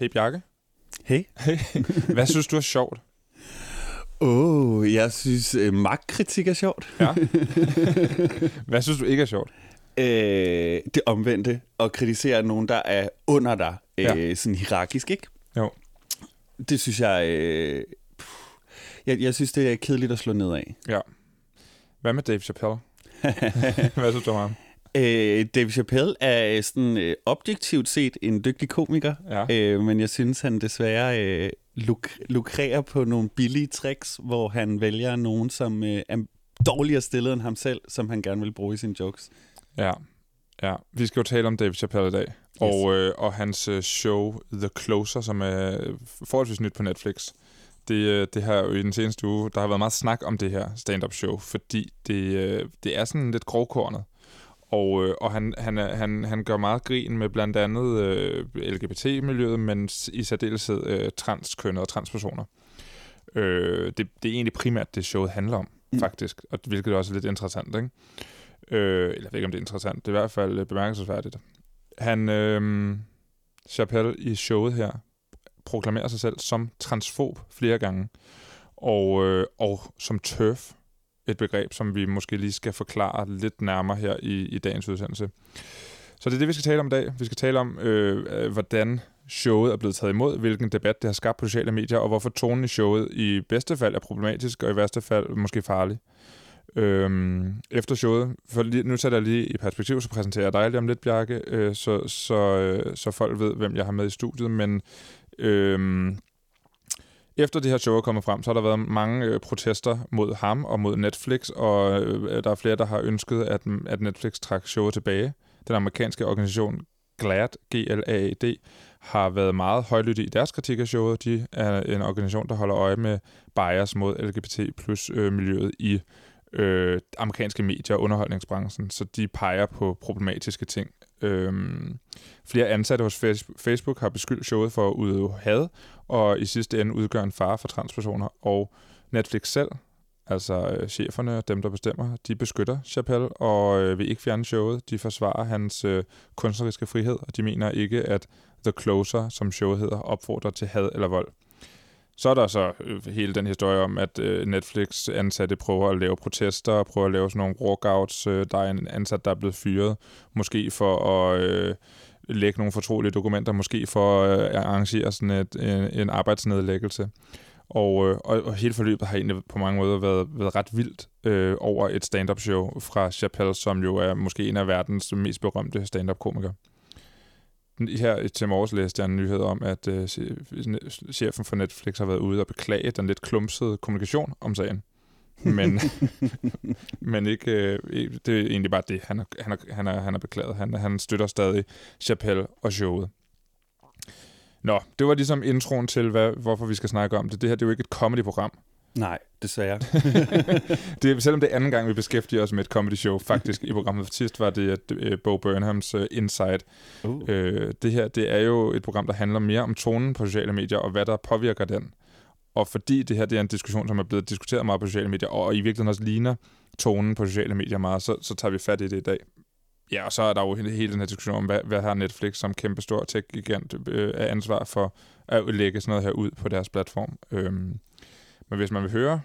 Hey Bjarke. Hey. Hey. Hvad synes du er sjovt? Åh, oh, jeg synes, øh, magtkritik er sjovt. Ja. Hvad synes du ikke er sjovt? Øh, det omvendte, at kritisere nogen, der er under dig, øh, Ja. sådan hierarkisk, ikke? Jo. Det synes jeg, øh, jeg... Jeg synes, det er kedeligt at slå ned af. Ja. Hvad med Dave Chappelle? Hvad synes du om ham? Øh, Dave Chappelle er sådan øh, objektivt set en dygtig komiker, Ja. øh, men jeg synes, han desværre øh, luk- lukrerer på nogle billige tricks, hvor han vælger nogen, som øh, er dårligere stillet end ham selv, som han gerne vil bruge i sine jokes. Ja. ja. Vi skal jo tale om Dave Chappelle i dag. Og, øh, og hans øh, show The Closer, som er øh, forholdsvis nyt på Netflix. Det, øh, det har jo i den seneste uge, der har været meget snak om det her stand-up show, fordi det, øh, det er sådan lidt grovkornet. Og, øh, og han, han, han, han gør meget grin med blandt andet øh, LGBT-miljøet, men i særdeleshed øh, transkønnede og transpersoner. Øh, det, det er egentlig primært det, showet handler om, Mm. mm. faktisk, og hvilket også er lidt interessant, ikke? Øh, eller jeg ved ikke, om det er interessant. Det er i hvert fald øh, bemærkelsesværdigt. Han, øh, Chappelle i showet her, proklamerer sig selv som transfob flere gange, og, øh, og som turf, et begreb, som vi måske lige skal forklare lidt nærmere her i, i dagens udsendelse. Så det er det, vi skal tale om i dag. Vi skal tale om, øh, hvordan showet er blevet taget imod, hvilken debat det har skabt på sociale medier, og hvorfor tonen i showet i bedste fald er problematisk, og i værste fald måske farlig. Øhm, efter showet, for lige, nu sætter jeg lige i perspektiv, så præsenterer jeg dig lige om lidt, Bjarke, øh, så, så, øh, så folk ved, hvem jeg har med i studiet, men øhm, efter det her show er kommet frem, så har der været mange øh, protester mod ham og mod Netflix, og øh, der er flere, der har ønsket, at, at Netflix trak showet tilbage. Den amerikanske organisation GLAAD, G-L-A-A-D, har været meget højlyttige i deres kritik af showet. De er en organisation, der holder øje med bias mod LGBT plus øh, miljøet i øh, amerikanske medier og underholdningsbranchen, så de peger på problematiske ting. Øhm, flere ansatte hos Facebook har beskyldt showet for at udøve had, og i sidste ende udgør en fare for transpersoner, og Netflix selv, altså cheferne cheferne, dem der bestemmer, de beskytter Chappelle og øh, vil ikke fjerne showet. De forsvarer hans øh, kunstneriske frihed, og de mener ikke, at The Closer, som showet hedder, opfordrer til had eller vold. Så er der så øh, hele den historie om, at øh, Netflix ansatte prøver at lave protester, prøver at lave sådan nogle walkouts. Øh, der er en ansat, der er blevet fyret, måske for at øh, lægge nogle fortrolige dokumenter, måske for at arrangere sådan et, en, en arbejdsnedlæggelse. Og, øh, og, og hele forløbet har egentlig på mange måder været, været ret vildt øh, over et stand-up show fra Chappelle, som jo er måske en af verdens mest berømte stand-up-komikere. Her til morges læste jeg en nyhed om, at øh, che- chefen for Netflix har været ude og beklage den lidt klumsede kommunikation om sagen. Men, men ikke, øh, ikke- det er egentlig bare det, han har, han har, han har, han har beklaget. Han, han støtter stadig Chappelle og showet. Nå, det var ligesom introen til, hvad, hvorfor vi skal snakke om det. Det her det er jo ikke et comedy-program. Nej, desværre. det, er- selvom det er anden gang, vi beskæftiger os med et comedy show, faktisk i programmet. Sidst var det øh, Bo Burnhams øh, Inside. Uh. Øh, det her det er jo et program, der handler mere om tonen på sociale medier, og hvad der påvirker den. Og fordi det her det er en diskussion, som er blevet diskuteret meget på sociale medier, og i virkeligheden også ligner tonen på sociale medier meget, så, så tager vi fat i det i dag. Ja, og så er der jo hele hele den her diskussion om, hvad, hvad har Netflix som kæmpe stor tech-gigant øh, af ansvar for at lægge sådan noget her ud på deres platform. Øhm, men hvis man vil høre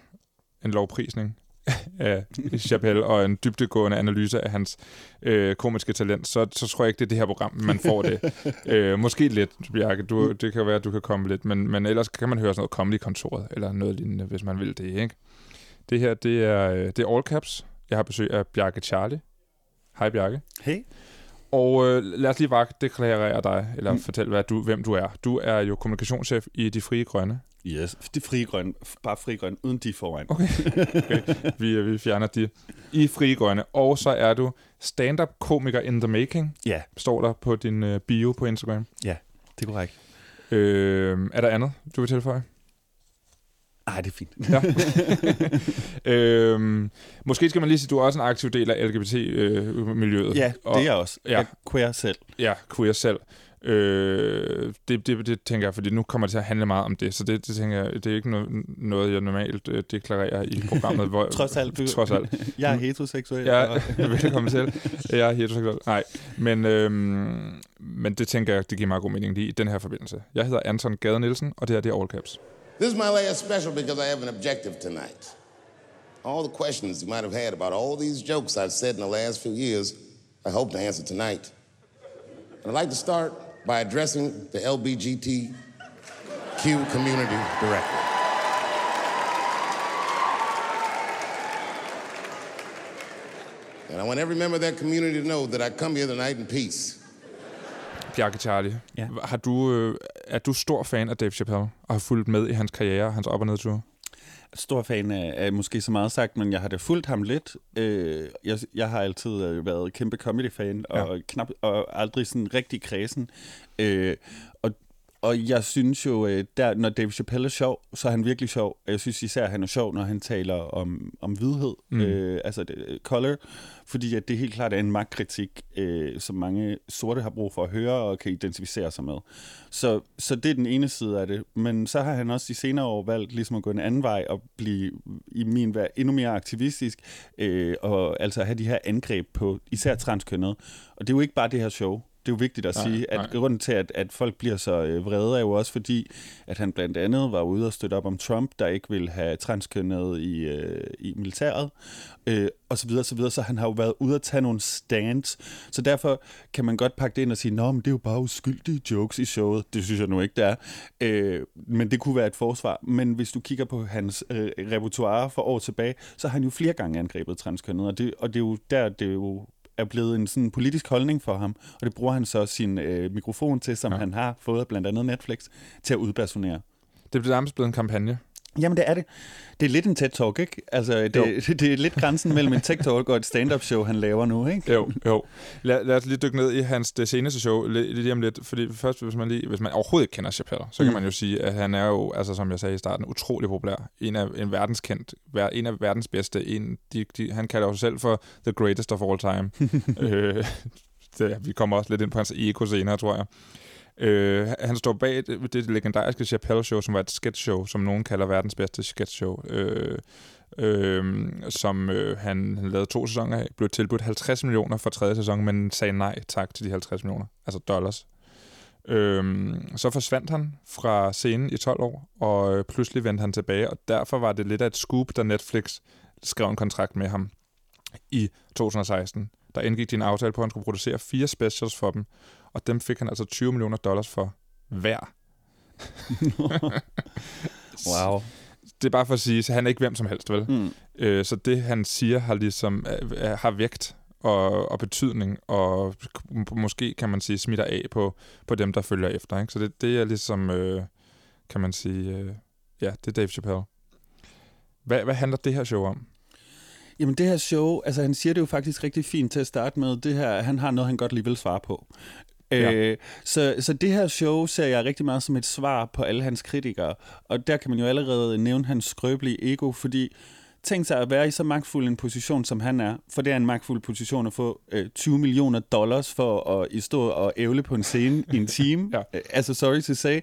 en lovprisning af Chappelle og en dybdegående analyse af hans øh, komiske talent, så, så tror jeg ikke, det er det her program, man får det. øh, måske lidt, Bjarke. Du, det kan være, at du kan komme lidt, men, men ellers kan man høre sådan noget comedy-kontoret, eller noget lignende, hvis man vil det, ikke? Det her, det er, øh, det er All Caps. Jeg har besøg af Bjarke Charlie. Hej Bjarke. Hey. Og øh, lad os lige bare deklarere dig, eller mm. fortælle, hvad du, hvem du er. Du er jo kommunikationschef i De Frie Grønne. Yes, det frie grøn. Bare frie grøn, uden de foran. Okay. okay. Vi, øh, vi fjerner de i Frie Grønne. Og så er du stand-up-komiker in the making, Ja, står der på din øh, bio på Instagram. det er korrekt. Øh, er der andet, du vil tilføje? Ej, det er fint. Ja. øhm, måske skal man lige sige, at du er også en aktiv del af LGBT-miljøet. Ja, og, det er jeg også. ja. Jeg er queer selv. Ja, queer selv. Øh, det, det, det tænker jeg, fordi nu kommer det til at handle meget om det, så det, det tænker jeg, det er ikke noget, noget jeg normalt øh, deklarerer i programmet. Hvor, trods alt. Du, trods alt. jeg er heteroseksuel. Ja, velkommen til. Jeg er heteroseksuel. Nej, men, øhm, men det tænker jeg, det giver meget god mening lige i den her forbindelse. Jeg hedder Anton Gade Nielsen, og det her det er All Caps. This is my last special because I have an objective tonight. All the questions you might have had about all these jokes I've said in the last few years, I hope to answer tonight. And I'd like to start by addressing the LBGTQ community directly. And I want every member of that community to know that I come here tonight in peace. Bjarke Charlie, Ja. har du, øh, er du stor fan af Dave Chappelle, og har fulgt med i hans karriere, hans op- og nedture? Stor fan af, af måske så meget sagt, men jeg har da fulgt ham lidt. Øh, jeg, jeg har altid øh, været kæmpe comedy-fan, og, knap, og aldrig sådan rigtig kredsen. Øh, og, jeg synes jo, øh, der, når Dave Chappelle er sjov, så er han virkelig sjov. Jeg synes især, at han er sjov, når han taler om, om hvidhed, Mm. mm. øh, altså det, øh, color, fordi at det helt klart er en magtkritik, øh, som mange sorte har brug for at høre og kan identificere sig med. Så, så det er den ene side af det. Men så har han også de senere år valgt ligesom at gå en anden vej og blive i min vær endnu mere aktivistisk, øh, og altså have de her angreb på især transkønnet. Og det er jo ikke bare det her show. Det er jo vigtigt at Nej, sige, at nej. grunden til, at, at folk bliver så øh, vrede, er jo også fordi, at han blandt andet var ude og støtte op om Trump, der ikke vil have transkønnet i, øh, i militæret, øh, og så videre, så videre. Så han har jo været ude at tage nogle stands. Så derfor kan man godt pakke det ind og sige, Nå, men det er jo bare uskyldige jokes i showet. Det synes jeg nu ikke, det er. Øh, men det kunne være et forsvar. Men hvis du kigger på hans øh, repertoire for år tilbage, så har han jo flere gange angrebet transkønnet, og det, og det er jo der, det er jo er blevet en sådan politisk holdning for ham, og det bruger han så sin øh, mikrofon til, som Ja. han har fået blandt andet Netflix, til at udpersonere. Det er nærmest blevet en kampagne. Jamen, det er det. Det er lidt en TED-talk, ikke? Altså, det, det er lidt grænsen mellem en TED-talk og et stand-up-show, han laver nu, ikke? Jo, jo. Lad, lad os lige dykke ned i hans det seneste show li- lige om lidt, fordi først, hvis man, lige, hvis man overhovedet ikke kender Chappelle, så kan Mm. man jo sige, at han er jo, altså som jeg sagde i starten, utrolig populær. En af en verdenskendt, ver- en af verdens bedste. En, de, de, han kalder jo sig selv for the greatest of all time. øh, det, vi kommer også lidt ind på hans ego senere, tror jeg. Øh, han står bag det, det legendariske Chappelle-show, som var et sketch-show, som nogen kalder verdens bedste sketch-show. Øh, øh, som øh, han, han lavede to sæsoner af, blev tilbudt 50 millioner for tredje sæson, men sagde nej tak til de 50 millioner, altså dollars. Øh, så forsvandt han fra scenen i 12 år, og øh, pludselig vendte han tilbage, og derfor var det lidt af et scoop, da Netflix skrev en kontrakt med ham i 2016. Der indgik de en aftale på, at han skulle producere fire specials for dem, og dem fik han altså 20 millioner dollars for hver. wow. Det er bare for at sige, så han er ikke hvem som helst, vel? Mm. Øh, så det, han siger, har ligesom øh, øh, har vægt og, og betydning, og måske kan man sige, smitter af på, på dem, der følger efter. Ikke? Så det, det er ligesom, øh, kan man sige, øh, ja, det er Dave Chappelle. Hvad, hvad handler det her show om? Jamen det her show, altså han siger det jo faktisk rigtig fint til at starte med. Det her, han har noget, han godt lige vil svare på. Ja. Øh, så, så det her show ser jeg rigtig meget som et svar på alle hans kritikere. Og der kan man jo allerede nævne hans skrøbelige ego, fordi tænk sig at være i så magtfuld en position, som han er. For det er en magtfuld position at få øh, 20 millioner dollars for at i stå og ævle på en scene i en time. Ja. Øh, Altså sorry to say.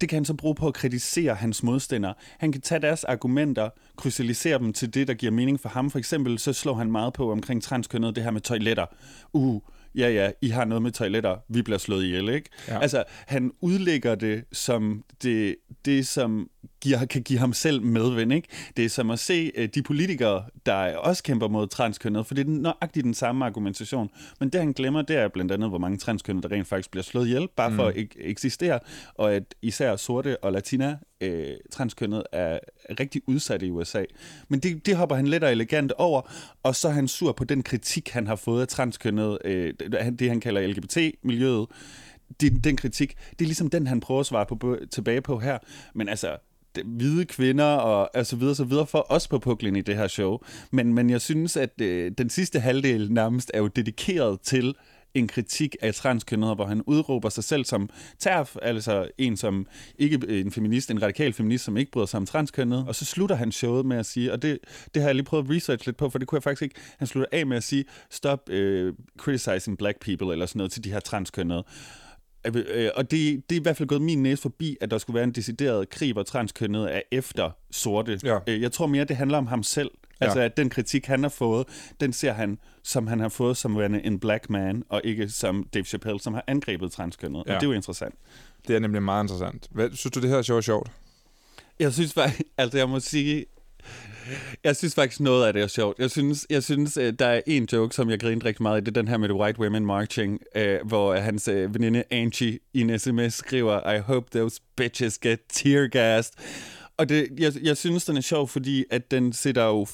Det kan han så bruge på at kritisere hans modstandere. Han kan tage deres argumenter, krystallisere dem til det, der giver mening for ham. For eksempel så slår han meget på omkring transkønnet, det her med toiletter. Uh, ja ja, I har noget med toiletter, vi bliver slået ihjel, ikke? Ja. Altså, han udlægger det som det, det som giver, kan give ham selv medvind, ikke? Det er som at se uh, de politikere, der også kæmper mod transkønnet, for det er nøjagtigt den samme argumentation. Men det, han glemmer, det er blandt andet, hvor mange transkønnede, der rent faktisk bliver slået ihjel, bare for Mm. at ek- eksistere, og at især sorte og latina øh, transkønnet er rigtig udsatte i USA. Men det, det hopper han let og elegant over, og så er han sur på den kritik, han har fået af transkønnet, øh, det, han kalder LGBT-miljøet. Det, den kritik, det er ligesom den, han prøver at svare på, tilbage på her. Men altså, hvide kvinder og, og så videre, så videre for os på puklen i det her show. Men, men jeg synes, at øh, den sidste halvdel nærmest er jo dedikeret til en kritik af transkønnet, hvor han udråber sig selv som TERF, altså en som ikke øh, en feminist, en radikal feminist, som ikke bryder sig om transkønnet. Og så slutter han showet med at sige, og det, det har jeg lige prøvet at research lidt på, for det kunne jeg faktisk ikke. Han slutter af med at sige, stop øh, criticizing black people, eller sådan noget til de her transkønnede. Øh, og det, det er i hvert fald gået min næse forbi, at der skulle være en decideret krig, hvor transkønnet er efter sorte. Ja. Øh, jeg tror mere, det handler om ham selv. Ja. Altså, at den kritik, han har fået, den ser han, som han har fået som værende en black man, og ikke som Dave Chappelle, som har angrebet transkønnet. Ja. Og det er jo interessant. Det er nemlig meget interessant. Hvad, synes du, det her show er sjovt? Jeg synes faktisk, altså jeg må sige, jeg synes faktisk noget af det er sjovt. Jeg synes, jeg synes øh, der er en joke, som jeg griner rigtig meget i, det er den her med The White Women Marching, øh, hvor hans øh, veninde Angie i en sms skriver, I hope those bitches get tear gassed. Og det, jeg, jeg synes, den er sjov, fordi at den sætter jo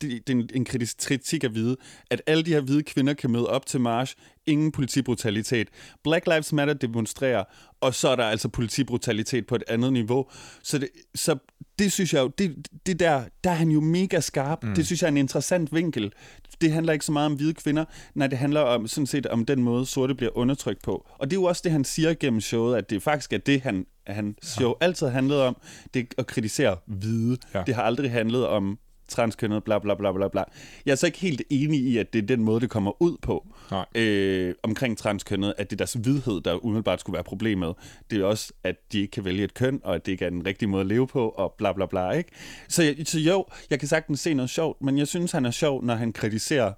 det, det er en, en kritisk kritik at vide, at alle de her hvide kvinder kan møde op til march, ingen politibrutalitet. Black Lives Matter demonstrerer, og så er der altså politibrutalitet på et andet niveau. Så det, så det synes jeg jo, det, det der, der er han jo mega skarp. Mm. Det synes jeg er en interessant vinkel. Det handler ikke så meget om hvide kvinder, nej, det handler om sådan set om den måde, sorte bliver undertrykt på. Og det er jo også det, han siger gennem showet, at det faktisk er det, han, han show altid har handlet om, det at kritisere hvide. Ja. Det har aldrig handlet om transkønnet, bla bla bla bla bla. Jeg er så ikke helt enig i, at det er den måde, det kommer ud på Nej. øh, omkring transkønnet, at det er deres hvidhed, der umiddelbart skulle være problemet. Det er også, at de ikke kan vælge et køn, og at det ikke er den rigtige måde at leve på, og bla bla bla, ikke? Så, jeg, så jo, jeg kan sagtens se noget sjovt, men jeg synes, han er sjov, når han kritiserer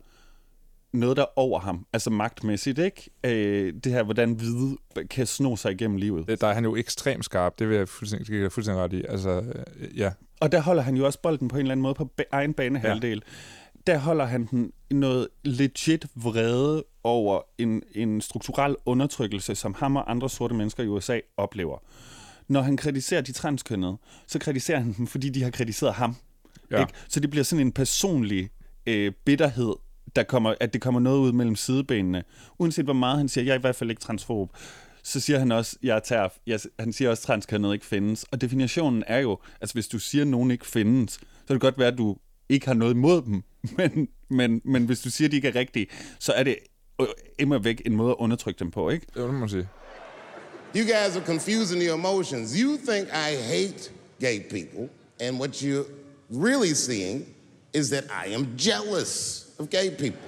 noget, der er over ham, altså magtmæssigt, ikke? Øh, det her, hvordan hvide kan sno sig igennem livet. Det- Der er han jo ekstremt skarp. Det vil jeg fuldstændig, jeg fuldstændig ret i. Altså, øh, ja. Og der holder han jo også bolden på en eller anden måde på egen banehalvdel. Ja. Der holder han den noget legit vrede over en, en strukturel undertrykkelse, som ham og andre sorte mennesker i USA oplever. Når han kritiserer de transkønnede, så kritiserer han dem, fordi de har kritiseret ham. Ja. Ikke? Så det bliver sådan en personlig øh, bitterhed, der kommer, at det kommer noget ud mellem sidebenene. Uanset hvor meget han siger, jeg er i hvert fald ikke transfob, så siger han også, jeg tager, jeg, han siger også, transkønnet ikke findes. Og definitionen er jo, altså hvis du siger, at nogen ikke findes, så kan det godt være, at du ikke har noget imod dem. Men, men, men hvis du siger, at de ikke er rigtige, så er det immer væk en måde at undertrykke dem på, ikke? Det må man sige. You guys are confusing your emotions. You think I hate gay people, and what you're really seeing is that I am jealous of gay people.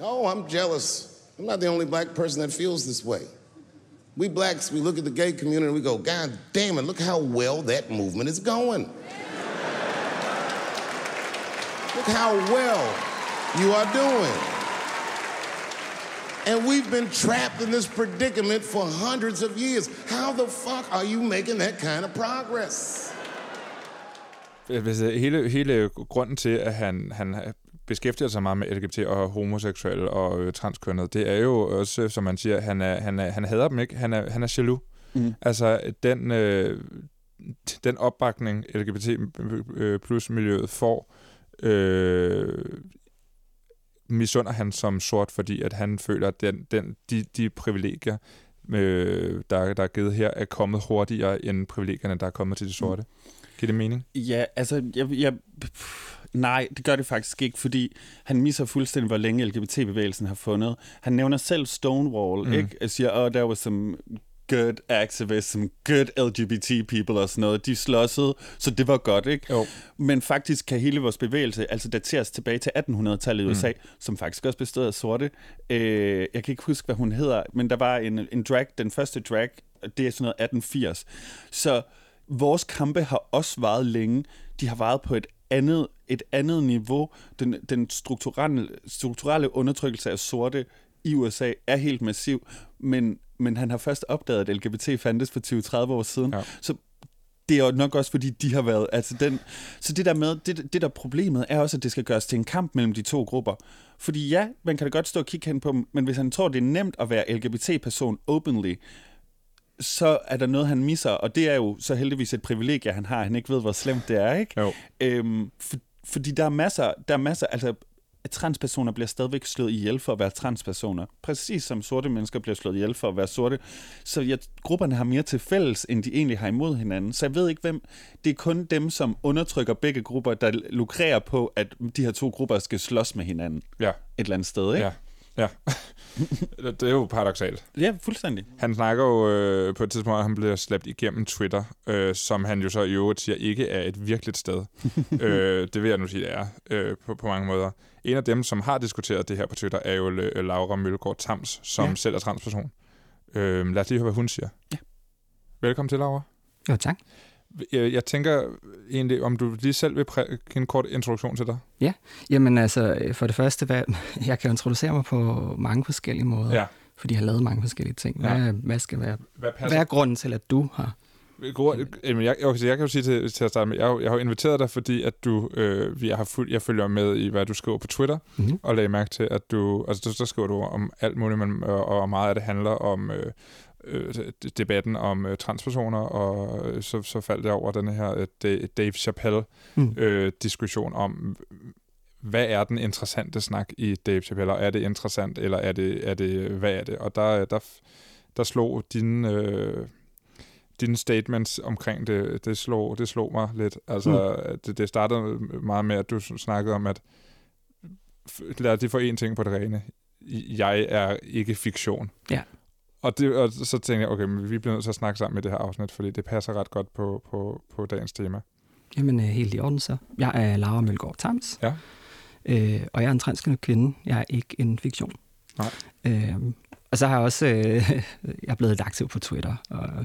Oh, I'm jealous. I'm not the only black person that feels this way. We blacks, we look at the gay community and we go, God damn it, look how well that movement is going. Look how well you are doing. And we've been trapped in this predicament for hundreds of years. How the fuck are you making that kind of progress? Hvis øh, hele, hele grunden til, at han, han beskæftiger sig meget med LGBT og homoseksuelle og øh, transkønnet, det er jo også, som man siger, han, er, han, er, han hader dem ikke. Han er, han er jaloux. Mm. Altså, den, øh, den opbakning, LGBT øh, plus miljøet får, øh, misunder han som sort, fordi at han føler, at den, den, de, de privilegier, øh, der, der er givet her, er kommet hurtigere end privilegierne, der er kommet til de sorte. Giver det mening? Ja, altså, jeg, jeg, pff, nej, det gør det faktisk ikke, fordi han misser fuldstændig, hvor længe LGBT-bevægelsen har fundet. Han nævner selv Stonewall, Mm. ikke? Jeg siger, oh, der var some good activists, some good LGBT people og sådan noget. De slåssede, så det var godt, ikke? Jo. Men faktisk kan hele vores bevægelse altså dateres tilbage til 1800-tallet i USA, mm. som faktisk også bestod af sorte. Øh, jeg kan ikke huske, hvad hun hedder, men der var en, en drag, den første drag, det er sådan noget 1880. Så vores kampe har også varet længe. De har varet på et andet, et andet niveau. Den, den strukturelle, strukturelle undertrykkelse af sorte i USA er helt massiv, men, men han har først opdaget, at LGBT fandtes for 20-30 år siden. Ja. Så det er jo nok også, fordi de har været... Altså den, så det der med, det, det der problemet er også, at det skal gøres til en kamp mellem de to grupper. Fordi ja, man kan da godt stå og kigge hen på dem, men hvis han tror, det er nemt at være LGBT-person openly, så er der noget, han misser, og det er jo så heldigvis et privilegie, han har, han ikke ved, hvor slemt det er, ikke? Jo. Øhm, for, fordi der er masser, der er masser, altså transpersoner bliver stadigvæk slået ihjel for at være transpersoner. Præcis som sorte mennesker bliver slået ihjel for at være sorte. Så jeg, grupperne har mere til fælles, end de egentlig har imod hinanden. Så jeg ved ikke, hvem... Det er kun dem, som undertrykker begge grupper, der lukrerer på, at de her to grupper skal slås med hinanden Ja, et eller andet sted, ikke? ja, ja. det er jo paradoxalt. ja fuldstændig. Han snakker jo øh, på et tidspunkt, at han bliver slæbt igennem Twitter, øh, som han jo så i øvrigt siger ikke er et virkeligt sted. øh, det vil jeg nu sige, det er øh, på, på mange måder. En af dem, som har diskuteret det her på Twitter, er jo øh, Laura Mølgaard Tams, som ja. Ja. selv er transperson. Øh, lad os lige høre, hvad hun siger. Ja. Velkommen til, Laura. Jo, tak. Jeg, jeg tænker egentlig, om du lige selv vil give en kort introduktion til dig. Jamen altså, for det første, hvad, jeg kan introducere mig på mange forskellige måder, Ja. fordi jeg har lavet mange forskellige ting. Hvad, Ja. hvad skal være, Hvad hvad er grunden til, at du har... God, jamen, jeg, okay, jeg kan jo sige til, til at starte med, jeg, jeg har jo inviteret dig, fordi at du, øh, jeg, har fuld, jeg følger med i, hvad du skriver på Twitter, Mm-hmm. og lagde mærke til, at du, altså der, der skriver du om alt muligt, men, og, og meget af det handler om øh, øh, debatten om øh, transpersoner, og øh, så, så faldt jeg over den her øh, Da- Dave Chappelle Mm. øh, diskussion om, hvad er den interessante snak i Dave Chappelle, og er det interessant, eller er det, er det hvad er det? Og der, der, der slog dine, øh, dine statements omkring det, det slog, det slog mig lidt. Altså, mm. det, det startede meget med, at du snakkede om, at lad lige få en ting på det rene. Jeg er ikke fiktion. Ja. Og, det, og så tænkte jeg, okay, men vi bliver nødt til at snakke sammen i det her afsnit, fordi det passer ret godt på, på, på dagens tema. Jamen, øh, helt i orden så. Jeg er Laura Mølgaard Tams, Ja. øh, og jeg er en transkønnet kvinde. Jeg er ikke en fiktion. Nej. Øh, og så har jeg også... Øh, jeg er blevet lidt aktiv på Twitter, og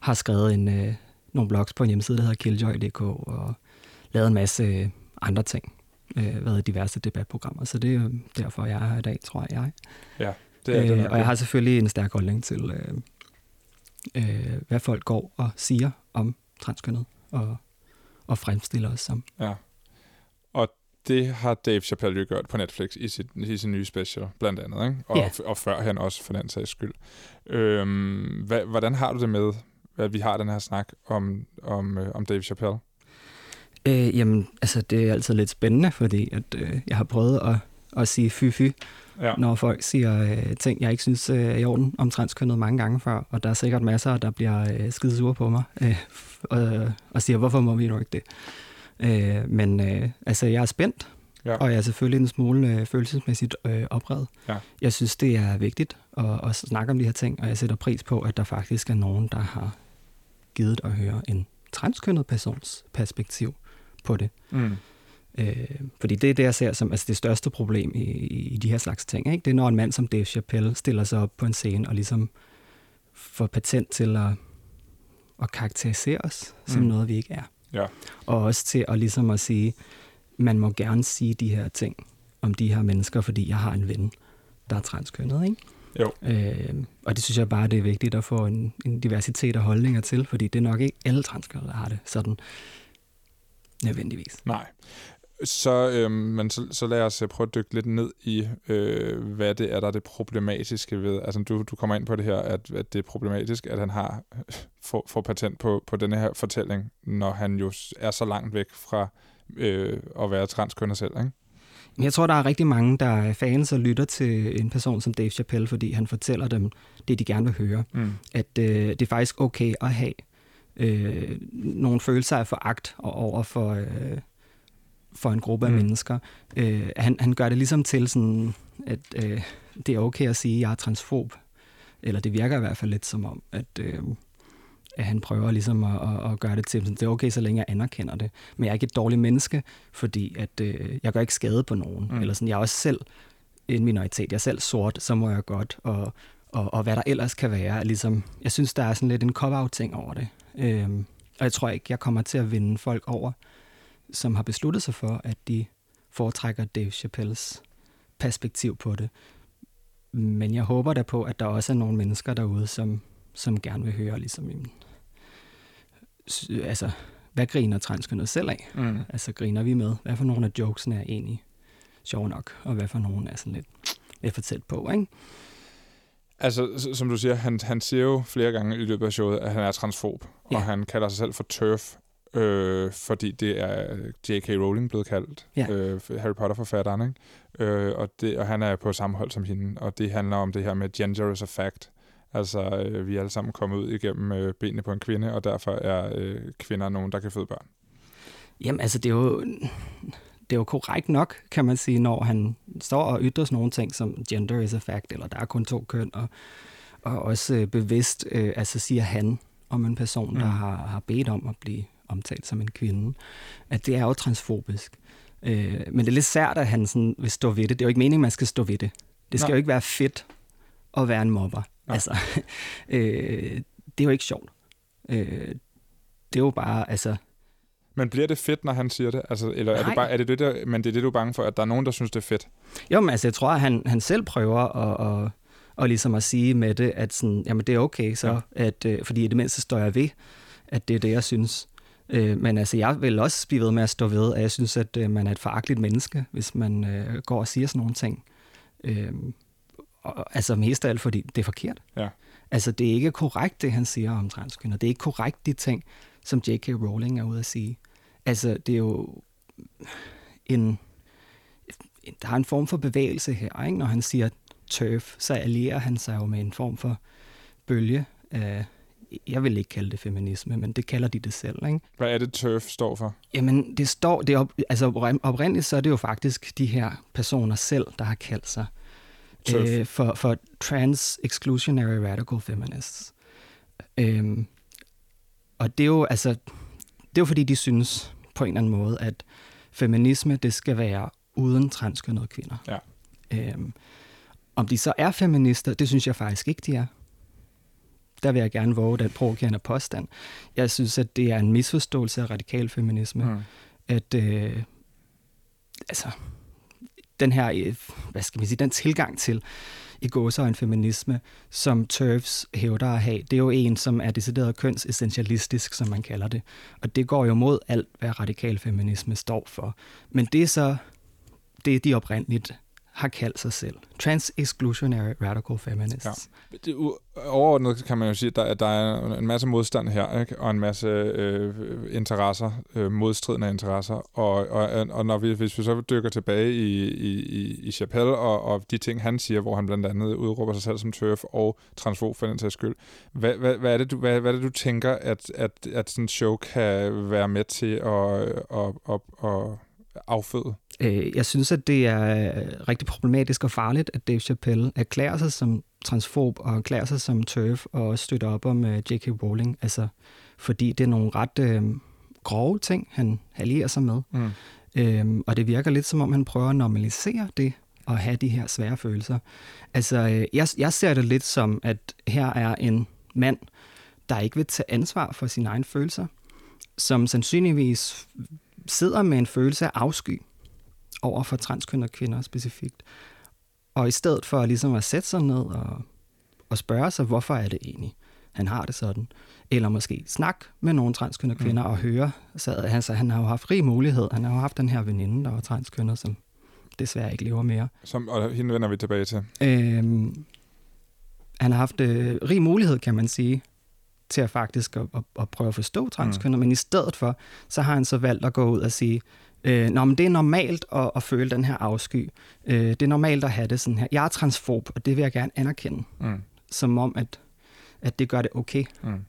har skrevet en, øh, nogle blogs på en hjemmeside, der hedder killjoy.dk, og lavet en masse øh, andre ting. Øh, været i diverse debatprogrammer, så det er jo derfor, jeg er her i dag, tror jeg. Det er, Øh, er og jeg har selvfølgelig en stærk holdning til, øh, øh, hvad folk går og siger om transkønnet, og, og fremstiller os som. Ja. Og det har Dave Chappelle jo gjort på Netflix i, sit, i sin nye special, blandt andet. Ikke? Og, Ja. og før han også, for den sags skyld. Øhm, hvad, hvordan har du det med, at vi har den her snak om, om, øh, om Dave Chappelle? Øh, jamen, altså, det er altid lidt spændende, fordi at, øh, jeg har prøvet at, at sige fy-fy, Ja. når folk siger øh, ting, jeg ikke synes øh, er i orden om transkønnet mange gange før, og der er sikkert masser, der bliver øh, skide sure på mig, øh, og, og siger, hvorfor må vi nu ikke det? Øh, men øh, altså, jeg er spændt, Ja. og jeg er selvfølgelig en smule øh, følelsesmæssigt øh, oprevet. Ja. Jeg synes, det er vigtigt at, at snakke om de her ting, og jeg sætter pris på, at der faktisk er nogen, der har givet at høre en transkønnet persons perspektiv på det. Mm. Øh, fordi det er det, jeg ser som altså det største problem i, i de her slags ting. Ikke? Det er, når en mand som Dave Chappelle stiller sig op på en scene og ligesom får patent til at, at karakterisere os som Mm. noget, vi ikke er. Ja. Og også til at ligesom at sige, man må gerne sige de her ting om de her mennesker, fordi jeg har en ven, der er transkønnet. Ikke? Jo. Øh, og det synes jeg bare, det er vigtigt at få en, en diversitet af holdninger til, fordi det er nok ikke alle transkønnede, der har det sådan nødvendigvis. Nej. Så, øhm, men så, så lad os øh, prøve at dykke lidt ned i, øh, hvad det er, der er det problematiske ved. Altså, du, du kommer ind på det her, at, at det er problematisk, at han har får, får patent på, på denne her fortælling, når han jo er så langt væk fra øh, at være transkønnet selv, ikke? Jeg tror, der er rigtig mange, der er fans og lytter til en person som Dave Chappelle, fordi han fortæller dem det, de gerne vil høre. Mm. At øh, det er faktisk okay at have øh, nogle følelser af foragt og over for, øh, for en gruppe af Mm. mennesker. Øh, han, han gør det ligesom til sådan, at øh, det er okay at sige, at jeg er transfob. Eller det virker i hvert fald lidt som om, at, øh, at han prøver ligesom at, at, at gøre det til, sådan, det er okay, så længe jeg anerkender det. Men jeg er ikke et dårligt menneske, fordi at, øh, jeg gør ikke skade på nogen. Mm. Eller sådan, jeg er også selv en minoritet. Jeg er selv sort, så må jeg godt. Og, og, og hvad der ellers kan være. er Ligesom, jeg synes, der er sådan lidt en cop-out-ting over det. Øhm, og jeg tror ikke, jeg kommer til at vinde folk over, som har besluttet sig for, at de foretrækker Dave Chappelles perspektiv på det. Men jeg håber da på, at der også er nogle mennesker derude, som, som gerne vil høre, ligesom, jamen, altså, hvad griner transkønnet selv af? Mm. Altså, griner vi med? Hvad for nogle af jokesene er egentlig sjove nok, og hvad for nogle er sådan lidt, lidt for tæt på, ikke? Altså, som du siger, han, han siger jo flere gange i løbet af showet, at han er transfob, ja. Og han kalder sig selv for TERF, øh, fordi det er J.K. Rowling blevet kaldt, Ja. øh, Harry Potter-forfatteren, ikke? Øh, og, det, og han er på samme hold som hende, og det handler om det her med gender is a fact. Altså, øh, vi er alle sammen kommet ud igennem øh, benene på en kvinde, og derfor er øh, kvinder nogen, der kan føde børn. Jamen, altså, det er jo, det er jo korrekt nok, kan man sige, når han står og ytrer sådan nogle ting som gender is a fact, eller der er kun to køn, og, og også øh, bevidst øh, altså siger han om en person, mm. der har, har bedt om at blive omtalt som en kvinde, at det er jo transfobisk. Øh, men det er lidt sært, at han sådan vil stå ved det. Det er jo ikke meningen, man skal stå ved det. Det skal Nej. jo ikke være fedt at være en mobber. Ja. Altså, øh, det er jo ikke sjovt. Øh, det er jo bare, altså... Men bliver det fedt, når han siger det? Altså, eller er det, bare, er det det, der, men det er det, du er bange for, at der er nogen, der synes, det er fedt? Jo, men altså, jeg tror, at han, han selv prøver at, at, at ligesom at sige med det, at sådan, jamen, det er okay, så, ja. at, øh, fordi i det mindste står jeg ved, at det er det, jeg synes. Øh, men altså, jeg vil også blive ved med at stå ved, at jeg synes, at øh, man er et foragteligt menneske, hvis man øh, går og siger sådan nogle ting. Øh, og, altså mest af alt, fordi det er forkert. Ja. Altså, det er ikke korrekt, det han siger om transkønner. Det er ikke korrekt, de ting, som J.K. Rowling er ude at sige. Altså, det er jo en... Der er en form for bevægelse her, ikke? Når han siger turf, så allierer han sig jo med en form for bølge af jeg vil ikke kalde det feminisme, men det kalder de det selv. Ikke? Hvad er det, TERF står for? Jamen, det står, det op, altså oprindeligt så er det jo faktisk de her personer selv, der har kaldt sig øh, for, for Trans Exclusionary Radical Feminists. Øhm, og det er jo altså, det er jo fordi, de synes på en eller anden måde, at feminisme, det skal være uden transkønnede kvinder. Ja. Øhm, om de så er feminister, det synes jeg faktisk ikke, de er der vil jeg gerne våge den provokerende påstand. Jeg synes, at det er en misforståelse af radikal feminisme. Mm. At, øh, altså, den her, øh, hvad skal man sige, den tilgang til i gåser en feminisme, som TERFs hævder at have, det er jo en, som er decideret kønsessentialistisk, som man kalder det. Og det går jo mod alt, hvad radikal feminisme står for. Men det er så det, de oprindeligt har kaldt sig selv. Trans-exclusionary radical feminists. Ja. Det, overordnet kan man jo sige, at der, der er en masse modstand her, ikke? og en masse øh, interesser, øh, modstridende interesser. Og, og, og når vi, hvis vi så dykker tilbage i, i, i Chappelle og, og de ting, han siger, hvor han blandt andet udråber sig selv som turf og transfob for den sags skyld, hvad, hvad, hvad, er det, du, hvad, hvad er det, du tænker, at, at, at sådan en show kan være med til at, at, at, at afføde? Øh, jeg synes, at det er rigtig problematisk og farligt, at Dave Chappelle erklærer sig som transfob og erklærer sig som turf og støtter op om uh, J.K. Rowling. Altså, fordi det er nogle ret øh, grove ting, han allierer sig med. Mm. Øhm, og det virker lidt som om, han prøver at normalisere det og have de her svære følelser. Altså, øh, jeg, jeg ser det lidt som, at her er en mand, der ikke vil tage ansvar for sine egne følelser, som sandsynligvis sidder med en følelse af afsky over for transkønnede kvinder specifikt. Og i stedet for ligesom at sætte sig ned og, og spørge sig, hvorfor er det egentlig, han har det sådan, eller måske snakke med nogle transkønnede mm. kvinder mm. og høre, så altså, han har jo haft fri mulighed. Han har jo haft den her veninde, der var transkønnet, som desværre ikke lever mere. Som, og hende vender vi tilbage til. Øhm, han har haft øh, rig mulighed, kan man sige, til at faktisk at, at, at prøve at forstå transkønnet, mm. men i stedet for, så har han så valgt at gå ud og sige, øh, Nå, men det er normalt at, at føle den her afsky. Øh, det er normalt at have det sådan her. Jeg er transfob, og det vil jeg gerne anerkende. Mm. Som om, at, at det gør det okay. Mm.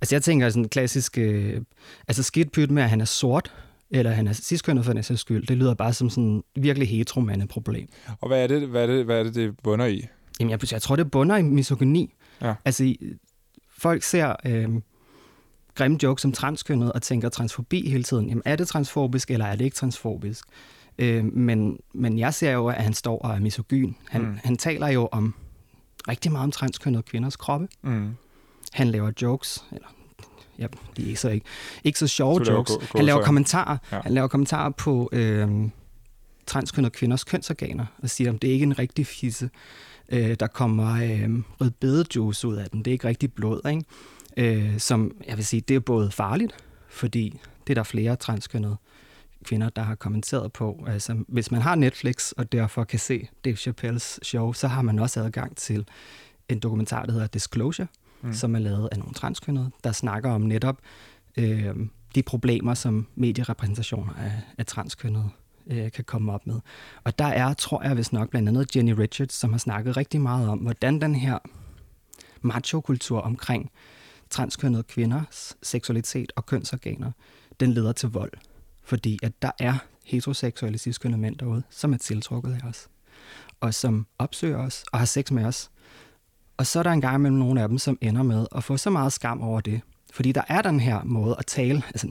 Altså jeg tænker sådan klassisk, øh, altså skidt pyt med, at han er sort, eller han er ciskønnet for den sags skyld, det lyder bare som sådan virkelig heteromande problem. Og hvad er det, hvad er det, hvad er det, det bunder i? Jamen jeg, jeg tror, det bunder i misogyni. Ja. Altså folk ser øh, grimme jokes som transkønnet og tænker transfobi hele tiden. Jamen, er det transfobisk, eller er det ikke transfobisk? Øh, men, men jeg ser jo, at han står og er misogyn. Han, mm. han taler jo om rigtig meget om transkønnede kvinders kroppe. Mm. Han laver jokes, eller ja, de er ikke så, ikke, ikke så sjove så jokes. Gå, gå, han laver kommentarer. Ja. Han laver kommentarer på øh, transkønnede kvinders kønsorganer og siger, at det er ikke en rigtig fisse. Øh, der kommer øh, rødbedejuice ud af den. Det er ikke rigtig blod, ikke? Øh, som jeg vil sige, det er både farligt, fordi det er der flere transkønnede kvinder, der har kommenteret på. Altså, hvis man har Netflix og derfor kan se Dave Chappelles show, så har man også adgang til en dokumentar, der hedder Disclosure, mm. som er lavet af nogle transkønnede, der snakker om netop øh, de problemer, som medierepræsentationer af, af transkønnede øh, kan komme op med. Og der er, tror jeg, hvis nok blandt andet Jenny Richards, som har snakket rigtig meget om, hvordan den her machokultur omkring transkønnede kvinders seksualitet og kønsorganer, den leder til vold. Fordi at der er heteroseksuelle ciskønnede mænd derude, som er tiltrukket af os, og som opsøger os og har sex med os. Og så er der en gang mellem nogle af dem, som ender med at få så meget skam over det. Fordi der er den her måde at tale. Altså,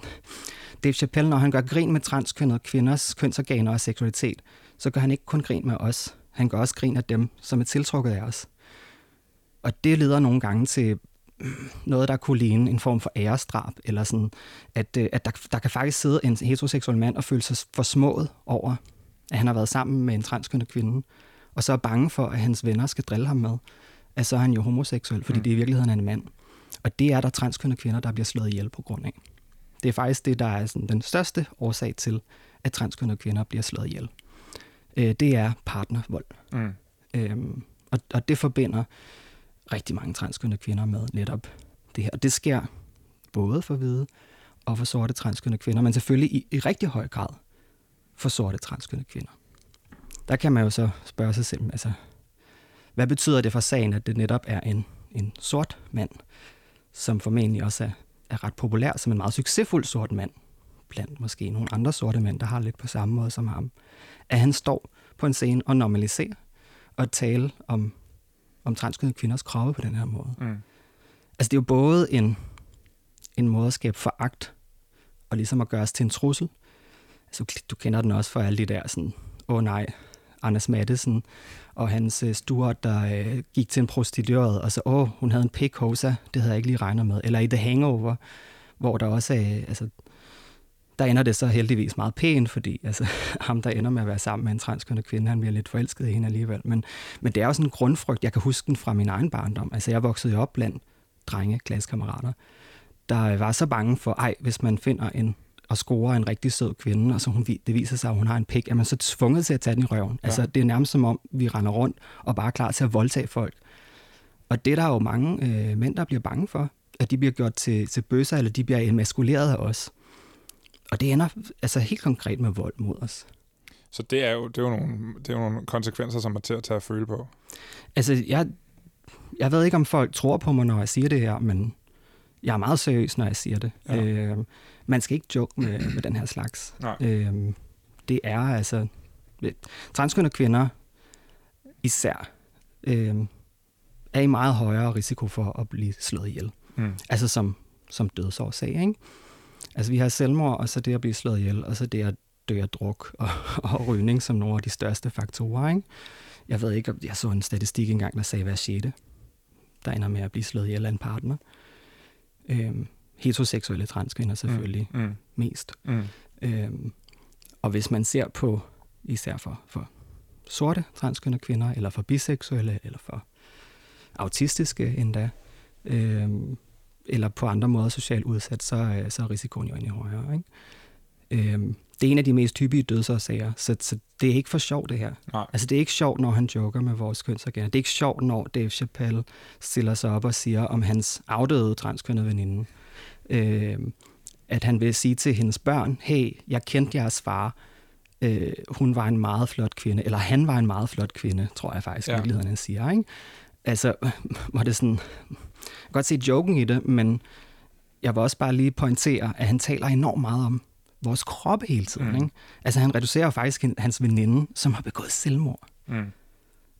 Dave Chappelle, når han gør grin med transkønnede kvinders kønsorganer og seksualitet, så gør han ikke kun grin med os. Han gør også grin af dem, som er tiltrukket af os. og det leder nogle gange til noget, der kunne ligne en form for æresdrab, eller sådan, at, øh, at der, der kan faktisk sidde en heteroseksuel mand og føle sig forsmået over, at han har været sammen med en transkønnet kvinde, og så er bange for, at hans venner skal drille ham med, at så er han jo homoseksuel, fordi mm. det i virkeligheden er en mand. Og det er der transkønnede kvinder, der bliver slået ihjel på grund af. Det er faktisk det, der er sådan den største årsag til, at transkønnede kvinder bliver slået ihjel. Øh, det er partnervold. Mm. Øhm, og, og det forbinder rigtig mange transkønnede kvinder med netop det her. Og det sker både for hvide og for sorte transkønnede kvinder, men selvfølgelig i, i rigtig høj grad for sorte transkønnede kvinder. Der kan man jo så spørge sig selv, altså, hvad betyder det for sagen, at det netop er en, en sort mand, som formentlig også er, er ret populær som en meget succesfuld sort mand, blandt måske nogle andre sorte mænd, der har lidt på samme måde som ham, at han står på en scene og normaliserer og tale om, om transkønnede kvinders kroppe på den her måde. Mm. Altså det er jo både en, en måde at skabe foragt, og ligesom at gøre os til en trussel. Altså, du kender den også for alle de der sådan, åh oh, nej, Anders Mattesen og hans uh, Stuart, der uh, gik til en prostitueret og så, åh, oh, hun havde en pik hosa, det havde jeg ikke lige regnet med. Eller i The Hangover, hvor der også er, altså, der ender det så heldigvis meget pænt, fordi altså, ham, der ender med at være sammen med en transkønnet kvinde, han bliver lidt forelsket i hende alligevel. Men, men det er også en grundfrygt, jeg kan huske den fra min egen barndom. Altså, jeg voksede jo op blandt drenge, klassekammerater, der var så bange for, ej, hvis man finder en og score en rigtig sød kvinde, og så hun, det viser sig, at hun har en pik, er man så tvunget til at tage den i røven. Ja. Altså, det er nærmest som om, vi render rundt og bare er klar til at voldtage folk. Og det er der jo mange øh, mænd, der bliver bange for, at de bliver gjort til, til bøsser, eller de bliver emaskuleret af os. Og det ender altså helt konkret med vold mod os. Så det er jo, det er jo, nogle, det er jo nogle konsekvenser, som er til at tage at føle på. Altså, jeg, jeg ved ikke, om folk tror på mig, når jeg siger det her, men jeg er meget seriøs, når jeg siger det. Ja. Øh, man skal ikke joke med, med den her slags. Nej. Øh, det er altså... Transkønnede kvinder især øh, er i meget højere risiko for at blive slået ihjel. Mm. Altså som, som dødsårsag, ikke? Altså vi har selvmord, og så det at blive slået ihjel, og så det at dø af druk og, og rygning som nogle af de største faktorer. Ikke? Jeg ved ikke, jeg så en statistik engang, der sagde hver 6. der ender med at blive slået ihjel af en partner. Øhm, heteroseksuelle transkvinder selvfølgelig mm. Mm. mest. Mm. Øhm, og hvis man ser på, især for, for sorte transkønne kvinder, eller for biseksuelle, eller for autistiske endda, øhm, eller på andre måder socialt udsat, så, så er risikoen jo endnu højere. Ikke? Øhm, det er en af de mest typiske dødsårsager, så, så det er ikke for sjovt det her. Nej. Altså det er ikke sjovt, når han joker med vores kønsorganer. Det er ikke sjovt, når Dave Chappelle stiller sig op og siger om hans afdøde transkønnede veninde, øh, at han vil sige til hendes børn, hey, jeg kendte jeres far, øh, hun var en meget flot kvinde, eller han var en meget flot kvinde, tror jeg faktisk, ja. han siger. Ikke? Altså, var det sådan, kan godt se joken i det, men jeg vil også bare lige pointere, at han taler enormt meget om vores krop hele tiden. Mm. Ikke? Altså, han reducerer faktisk hans veninde, som har begået selvmord. Mm.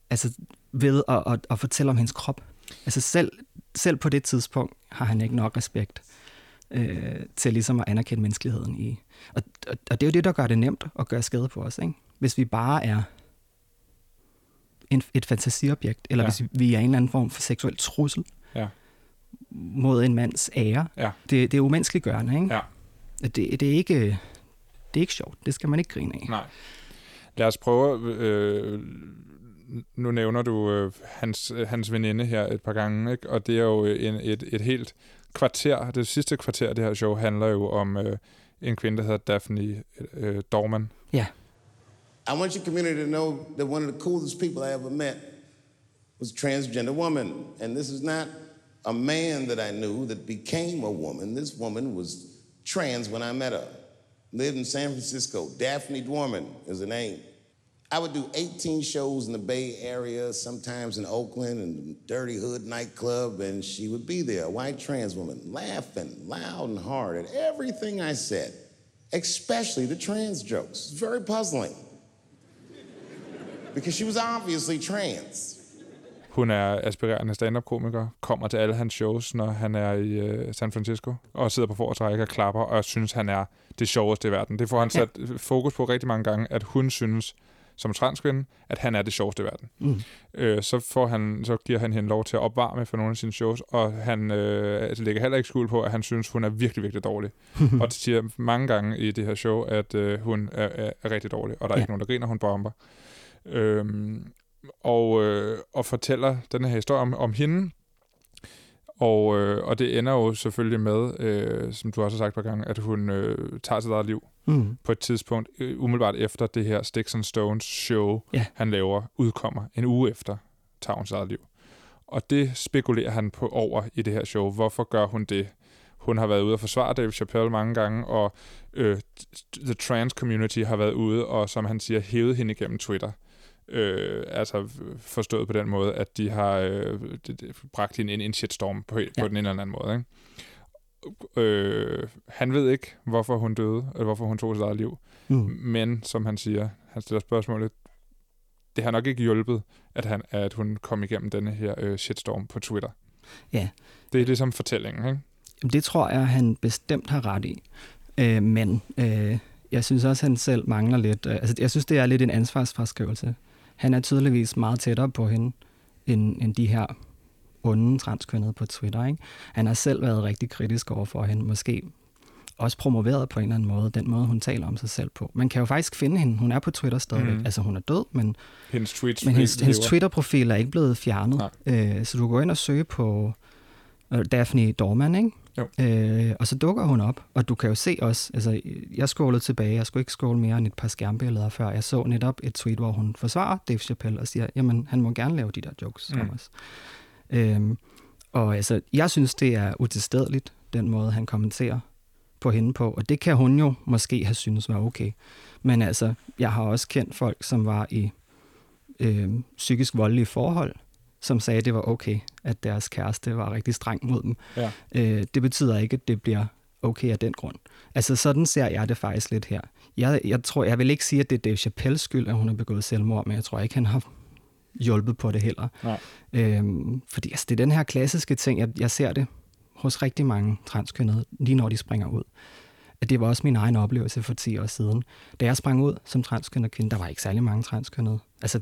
Altså, ved at, at, at fortælle om hendes krop. Altså, selv, selv på det tidspunkt har han ikke nok respekt øh, til ligesom at anerkende menneskeligheden i. Og, og, og det er jo det, der gør det nemt at gøre skade på os. Ikke? Hvis vi bare er en, et fantasiobjekt, eller ja. hvis vi er en eller anden form for seksuel trussel. Mod en mands ære. Ja. Det, det er umenneskeligørende, ikke? Ja. Det, det, er ikke, det er ikke sjovt. Det skal man ikke grine af. Nej. Lad os prøve... Øh, nu nævner du øh, hans, hans veninde her et par gange, ikke? og det er jo en, et, et helt kvarter, det sidste kvarter af det her show, handler jo om øh, en kvinde, der hedder Daphne øh, Dorman. Ja. Yeah. I want your community to know that one of the coolest people I ever met was a transgender woman. And this is not a man that I knew that became a woman. This woman was trans when I met her. Lived in San Francisco. Daphne Dorman is her name. I would do 18 shows in the Bay Area, sometimes in Oakland and Dirty Hood nightclub, and she would be there, a white trans woman, laughing loud and hard at everything I said, especially the trans jokes. Very puzzling. Because she was obviously trans. Hun er aspirerende stand-up-komiker, kommer til alle hans shows, når han er i uh, San Francisco, og sidder på fortræk og klapper, og synes, han er det sjoveste i verden. Det får han sat ja. fokus på rigtig mange gange, at hun synes, som transkvinde, at han er det sjoveste i verden. Mm. Øh, så, får han, så giver han hende lov til at opvarme for nogle af sine shows, og han øh, altså, lægger heller ikke skuld på, at han synes, hun er virkelig, virkelig dårlig. og det siger mange gange i det her show, at øh, hun er, er, er rigtig dårlig, og der er Ja. ikke nogen, der griner, hun bomber. Øhm, og, øh, og fortæller den her historie om, om hende, og, øh, og det ender jo selvfølgelig med, øh, som du også har sagt par gange, at hun øh, tager sit eget liv Mm. på et tidspunkt, øh, umiddelbart efter det her Sticks and Stones show, Ja. han laver, udkommer en uge efter, tager hun sit eget liv. Og det spekulerer han på over i det her show. Hvorfor gør hun det? Hun har været ude og forsvare Dave Chappelle mange gange, og øh, the trans community har været ude og, som han siger, hævet hende igennem Twitter. Øh, altså forstået på den måde, at de har øh, det, det, bragt hende ind i en shitstorm på, ja. På den ene eller anden måde. Ikke? Øh, han ved ikke, hvorfor hun døde, eller hvorfor hun tog sit eget liv. Mm. Men, som han siger, han stiller spørgsmålet, det har nok ikke hjulpet, at, han, at hun kom igennem denne her øh, shitstorm på Twitter. Ja. Det er ligesom fortællingen, ikke? Jamen, Det tror jeg, han bestemt har ret i. Øh, men øh, jeg synes også, han selv mangler lidt... Øh, altså, jeg synes, det er lidt en ansvarsfraskrivelse. Han er tydeligvis meget tættere på hende, end, end de her onde transkønnede på Twitter. Ikke? Han har selv været rigtig kritisk over for hende. Måske også promoveret på en eller anden måde, den måde, hun taler om sig selv på. Man kan jo faktisk finde hende. Hun er på Twitter stadigvæk. Mm. Altså, hun er død, men Hendes tweets men hendes, hendes Twitter-profil er ikke blevet fjernet. Øh, så du går ind og søger på Daphne Dorman, ikke? Jo. Øh, og så dukker hun op, og du kan jo se også, altså jeg scrollede tilbage, jeg skulle ikke scrolle mere end et par skærmbilleder før, jeg så netop et tweet, hvor hun forsvarer Dave Chappelle og siger, jamen han må gerne lave de der jokes mm. om os. Øhm, og altså, jeg synes, det er utilstedeligt, den måde han kommenterer på hende på, og det kan hun jo måske have synes var okay. Men altså, jeg har også kendt folk, som var i øh, psykisk voldelige forhold, som sagde, at det var okay, at deres kæreste var rigtig streng mod dem. Ja. Øh, det betyder ikke, at det bliver okay af den grund. Altså sådan ser jeg det faktisk lidt her. Jeg, jeg tror, jeg vil ikke sige, at det er Dave Chappelles skyld, at hun har begået selvmord, men jeg tror ikke, han har hjulpet på det heller. Nej. Øhm, fordi altså, det er den her klassiske ting, jeg, jeg ser det hos rigtig mange transkønnede, lige når de springer ud. At det var også min egen oplevelse for 10 år siden. Da jeg sprang ud som transkønnet kvinde, der var ikke særlig mange transkønnede. Altså,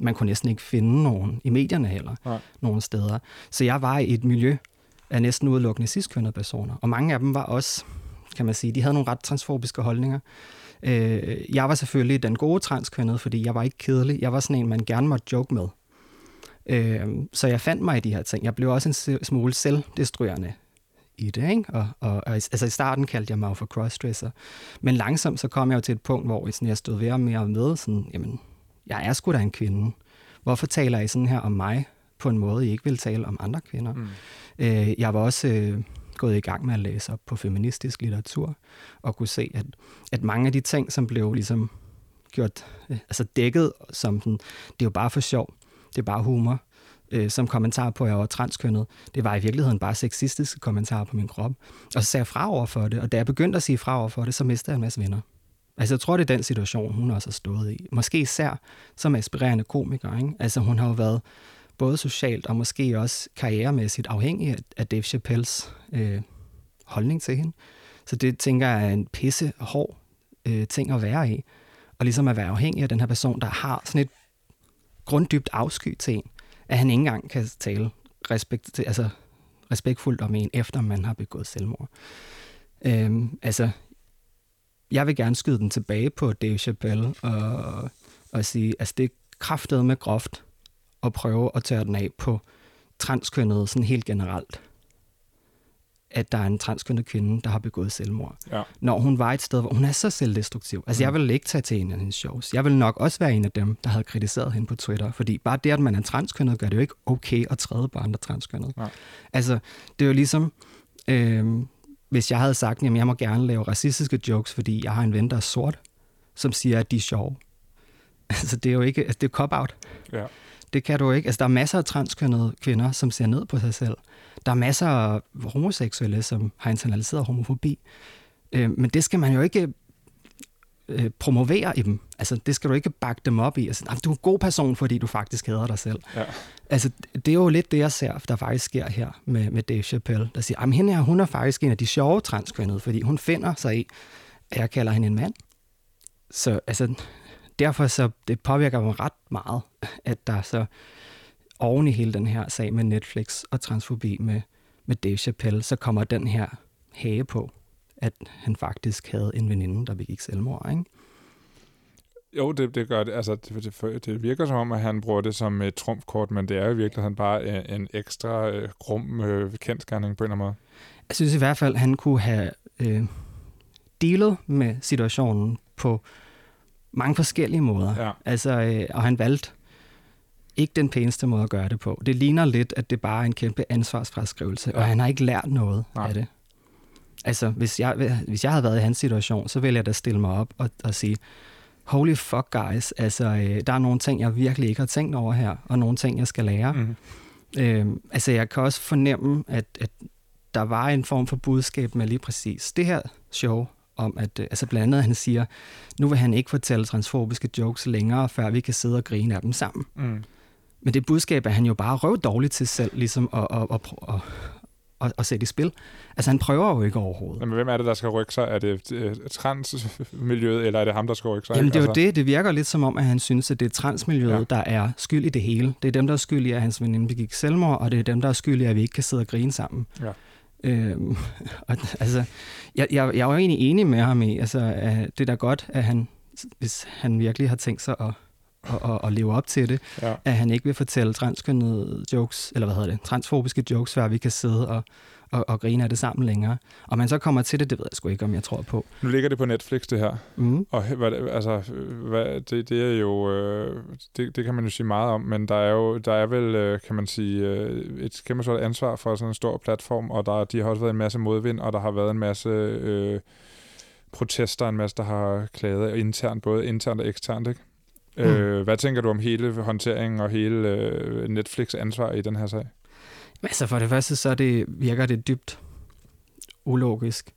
man kunne næsten ikke finde nogen i medierne heller, Nej. nogen steder. Så jeg var i et miljø af næsten udelukkende ciskønnede personer. Og mange af dem var også, kan man sige, de havde nogle ret transfobiske holdninger. Øh, jeg var selvfølgelig den gode transkønnede, fordi jeg var ikke kedelig. Jeg var sådan en, man gerne måtte joke med. Øh, så jeg fandt mig i de her ting. Jeg blev også en smule selvdestruerende i det, ikke? Og, og, og altså i starten kaldte jeg mig for crossdresser. Men langsomt så kom jeg jo til et punkt, hvor sådan, jeg stod ved og mere med, sådan, jamen, jeg er sgu da en kvinde. Hvorfor taler I sådan her om mig på en måde, I ikke vil tale om andre kvinder? Mm. Øh, jeg var også øh, gået i gang med at læse op på feministisk litteratur, og kunne se, at, at mange af de ting, som blev ligesom gjort, øh, altså dækket som sådan, det er jo bare for sjov, det er bare humor, øh, som kommentar på, at jeg var transkønnet. Det var i virkeligheden bare sexistiske kommentarer på min krop. Og så sagde jeg fra over for det, og da jeg begyndte at sige fra over for det, så mistede jeg en masse venner. Altså, jeg tror, det er den situation, hun også har stået i. Måske især som aspirerende komiker. Ikke? Altså, hun har jo været både socialt og måske også karrieremæssigt afhængig af- Dave Chappelles øh, holdning til hende. Så det tænker jeg er en pisse hård øh, ting at være i. Og ligesom at være afhængig af den her person, der har sådan et grunddybt afsky til en, at han ikke engang kan tale respekt, altså, respektfuldt om en, efter man har begået selvmord. Øhm, altså, jeg vil gerne skyde den tilbage på Dave Chappelle og, og sige, altså det er kraftet med groft at prøve at tørre den af på transkønnede sådan helt generelt. At der er en transkønnet kvinde, der har begået selvmord. Ja. Når hun var et sted, hvor hun er så selvdestruktiv. Altså, jeg vil ikke tage til en af hendes shows. Jeg vil nok også være en af dem, der havde kritiseret hende på Twitter. Fordi bare det, at man er transkønnet, gør det jo ikke okay at træde på andre transkønnede. Nej. Altså, det er jo ligesom, øh, hvis jeg havde sagt, at jeg må gerne lave racistiske jokes, fordi jeg har en ven, der er sort, som siger, at de er sjove. Altså, det er jo ikke, altså, det er cop-out. Ja. Det kan du ikke. Altså, der er masser af transkønnede kvinder, som ser ned på sig selv. Der er masser af homoseksuelle, som har internaliseret homofobi. Øh, men det skal man jo ikke øh, promovere i dem. Altså, det skal du ikke bakke dem op i. Altså, "Nej, du er en god person, fordi du faktisk hader dig selv. Ja. Altså, det er jo lidt det, jeg ser, der faktisk sker her med, med Dave Chappelle, der siger, at hende her, hun er faktisk en af de sjove transkønnede, fordi hun finder sig i, at jeg kalder hende en mand. Så altså, derfor så, det påvirker mig ret meget, at der så oven i hele den her sag med Netflix og transfobi med, med Dave Chappelle, så kommer den her hage på, at han faktisk havde en veninde, der begik selvmord, ikke? Jo, det, det gør det. Altså, det, det, det virker som om, at han bruger det som et trumfkort, men det er jo i virkeligheden bare en, en ekstra øh, grum øh, kendskærning på en eller anden måde. Jeg synes i hvert fald, at han kunne have øh, dealet med situationen på mange forskellige måder. Ja. Altså, øh, og han valgte ikke den pæneste måde at gøre det på. Det ligner lidt, at det bare er en kæmpe ansvarsfraskrivelse, ja. og han har ikke lært noget Nej. af det. Altså, hvis jeg, hvis jeg havde været i hans situation, så ville jeg da stille mig op og, og sige, holy fuck guys, altså, øh, der er nogle ting, jeg virkelig ikke har tænkt over her, og nogle ting, jeg skal lære. Mm. Øh, altså, jeg kan også fornemme, at, at der var en form for budskab med lige præcis det her show, om at, øh, altså blandt andet, han siger, nu vil han ikke fortælle transfobiske jokes længere, før vi kan sidde og grine af dem sammen. Mm. Men det budskab er han jo bare røv dårligt til selv, ligesom at, at, at, at, at, at sætte i spil. Altså han prøver jo ikke overhovedet. Men hvem er det, der skal rykke sig? Er det øh, transmiljøet, eller er det ham, der skal rykke sig? Jamen det er jo altså... det. Det virker lidt som om, at han synes, at det er transmiljøet, ja. der er skyld i det hele. Det er dem, der er skyld i, at hans veninde begik selvmord, og det er dem, der er skyld i, at vi ikke kan sidde og grine sammen. Ja. Øhm, og, altså, jeg, jeg, jeg er jo egentlig enig med ham i, altså, at det er da godt, at han, hvis han virkelig har tænkt sig at, at, at, at leve op til det, ja. at han ikke vil fortælle transkønnede jokes, eller hvad hedder det, transfobiske jokes, før vi kan sidde og, og, og grine af det sammen længere. Og man så kommer til det, det ved jeg sgu ikke, om jeg tror på. Nu ligger det på Netflix, det her. Mm. Og hvad, altså, hvad, det, det er jo, øh, det, det kan man jo sige meget om, men der er jo, der er vel, øh, kan man sige, øh, et kæmpe stort ansvar for sådan en stor platform, og der, de har også været en masse modvind, og der har været en masse... Øh, protester, en masse, der har klaget internt, både internt og eksternt, ikke? Mm. Øh, hvad tænker du om hele håndteringen og hele øh, Netflix ansvar i den her sag? Altså for det første, så det, virker det dybt ulogisk,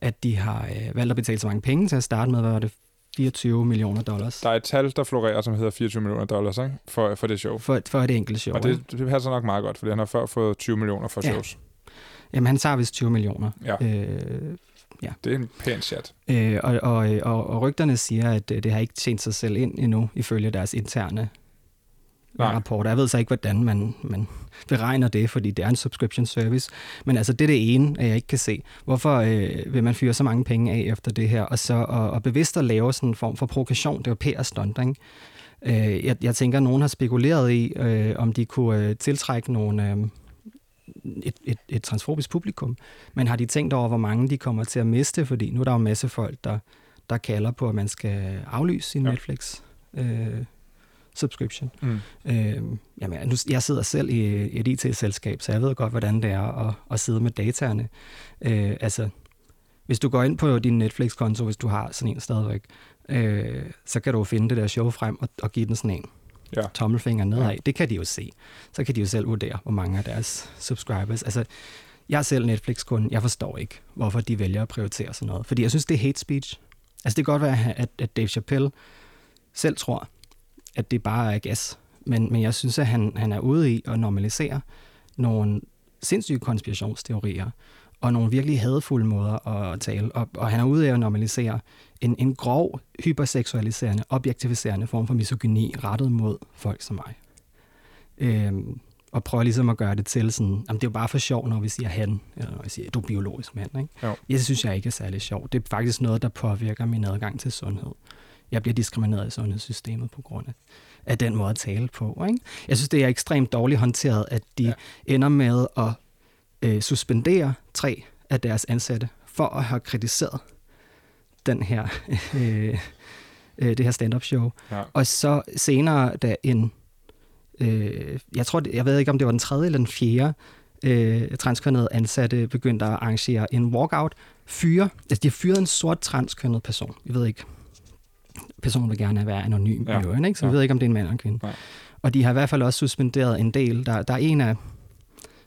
at de har øh, valgt at betale så mange penge til at starte med. Hvad var det? 24 millioner dollars. Der er et tal, der florerer, som hedder 24 millioner dollars ikke? For, for det show. For, for det enkelte show. Og det, det passer nok meget godt, fordi han har før fået 20 millioner for ja. shows. Jamen, han tager vist 20 millioner. Ja. Øh, ja. Det er en pæn chat. Øh, og, og, og, og rygterne siger, at øh, det har ikke tjent sig selv ind endnu, ifølge deres interne Nej. rapporter. Jeg ved så ikke, hvordan man, man beregner det, fordi det er en subscription service. Men altså, det er det ene, at jeg ikke kan se. Hvorfor øh, vil man fyre så mange penge af efter det her? Og så og, og bevidst at lave sådan en form for provokation, det er jo PR-stunt, ikke? Øh, jeg, jeg tænker, at nogen har spekuleret i, øh, om de kunne øh, tiltrække nogle... Øh, et, et, et transfobisk publikum. Men har de tænkt over, hvor mange de kommer til at miste? Fordi nu er der jo en masse folk, der, der kalder på, at man skal aflyse sin ja. Netflix. Øh, subscription. Mm. Øh, jamen, nu, jeg sidder selv i et IT-selskab, så jeg ved godt, hvordan det er at, at sidde med dataerne. Øh, altså, hvis du går ind på din Netflix-konto, hvis du har sådan en stadigvæk, øh, så kan du finde det der show frem og, og give den sådan en ja. tommelfinger nedad. Ja. Det kan de jo se. Så kan de jo selv vurdere, hvor mange af deres subscribers. Altså, jeg er selv Netflix-kunde. Jeg forstår ikke, hvorfor de vælger at prioritere sådan noget. Fordi jeg synes, det er hate speech. Altså, det kan godt være, at, at Dave Chappelle selv tror, at det bare er gas. Men, men jeg synes, at han, han er ude i at normalisere nogle sindssyge konspirationsteorier og nogle virkelig hadfulde måder at tale. Og, og han er ude i at normalisere en, en grov, hyperseksualiserende, objektiviserende form for misogyni rettet mod folk som mig. Øhm, og prøver ligesom at gøre det til sådan, jamen det er jo bare for sjov, når vi siger han, eller når vi siger, du er biologisk mand. Ikke? Jo. Jeg synes jeg ikke er særlig sjov. Det er faktisk noget, der påvirker min adgang til sundhed jeg bliver diskrimineret i sundhedssystemet på grund af, af den måde at tale på. Ikke? Jeg synes, det er ekstremt dårligt håndteret, at de ja. ender med at øh, suspendere tre af deres ansatte for at have kritiseret den her, øh, øh, det her stand-up show. Ja. Og så senere, da en, øh, jeg tror, jeg ved ikke, om det var den tredje eller den fjerde, øh, transkønnede ansatte begyndte at arrangere en walkout, fyre, altså de har fyret en sort transkønnet person. Jeg ved ikke, personen vil gerne være anonym ja. i øvrigt, ikke? så ja. vi ved ikke, om det er en mand eller en kvinde. Nej. Og de har i hvert fald også suspenderet en del. Der, der er en af,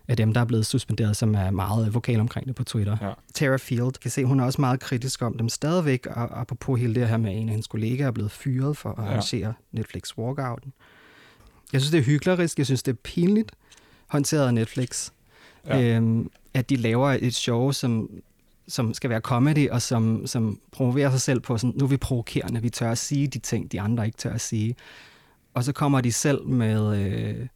af dem, der er blevet suspenderet, som er meget vokal omkring det på Twitter. Ja. Tara Field, kan se, hun er også meget kritisk om dem stadigvæk, og apropos hele det her med, en af hendes kollegaer er blevet fyret for at ja. arrangere Netflix Walkouten. Jeg synes, det er hyklerisk. Jeg synes, det er pinligt håndteret af Netflix. Ja. Øhm, at de laver et show, som som skal være comedy, og som, som promoverer sig selv på sådan, nu er vi provokerende, vi tør at sige de ting, de andre ikke tør at sige. Og så kommer de selv med øh,